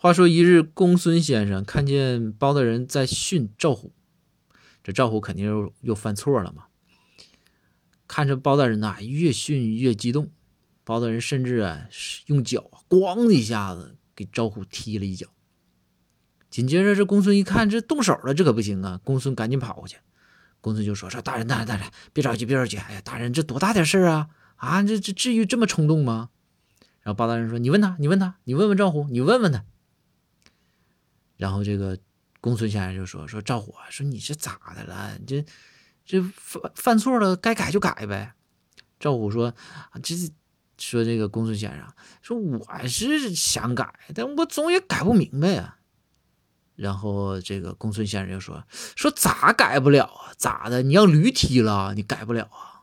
话说一日，公孙先生看见包大人在训赵虎，这赵虎肯定又又犯错了嘛。看着包大人呐，越训越激动，包大人甚至啊用脚啊，咣的一下子给赵虎踢了一脚。紧接着，这公孙一看这动手了，这可不行啊！公孙赶紧跑过去，公孙就说：“说大人，大人，大人，别着急，别着急。哎呀，大人，这多大点事儿啊？啊，这这至于这么冲动吗？”然后包大人说：“你问他，你问他，你问问赵虎，你问问他。”然后这个公孙先生就说：“说赵虎啊，说你这咋的了？这这犯犯错了，该改就改呗。”赵虎说啊：“这说这个公孙先生说我是想改，但我总也改不明白呀。”然后这个公孙先生就说：“说咋改不了啊？咋的？你让驴踢了，你改不了啊？”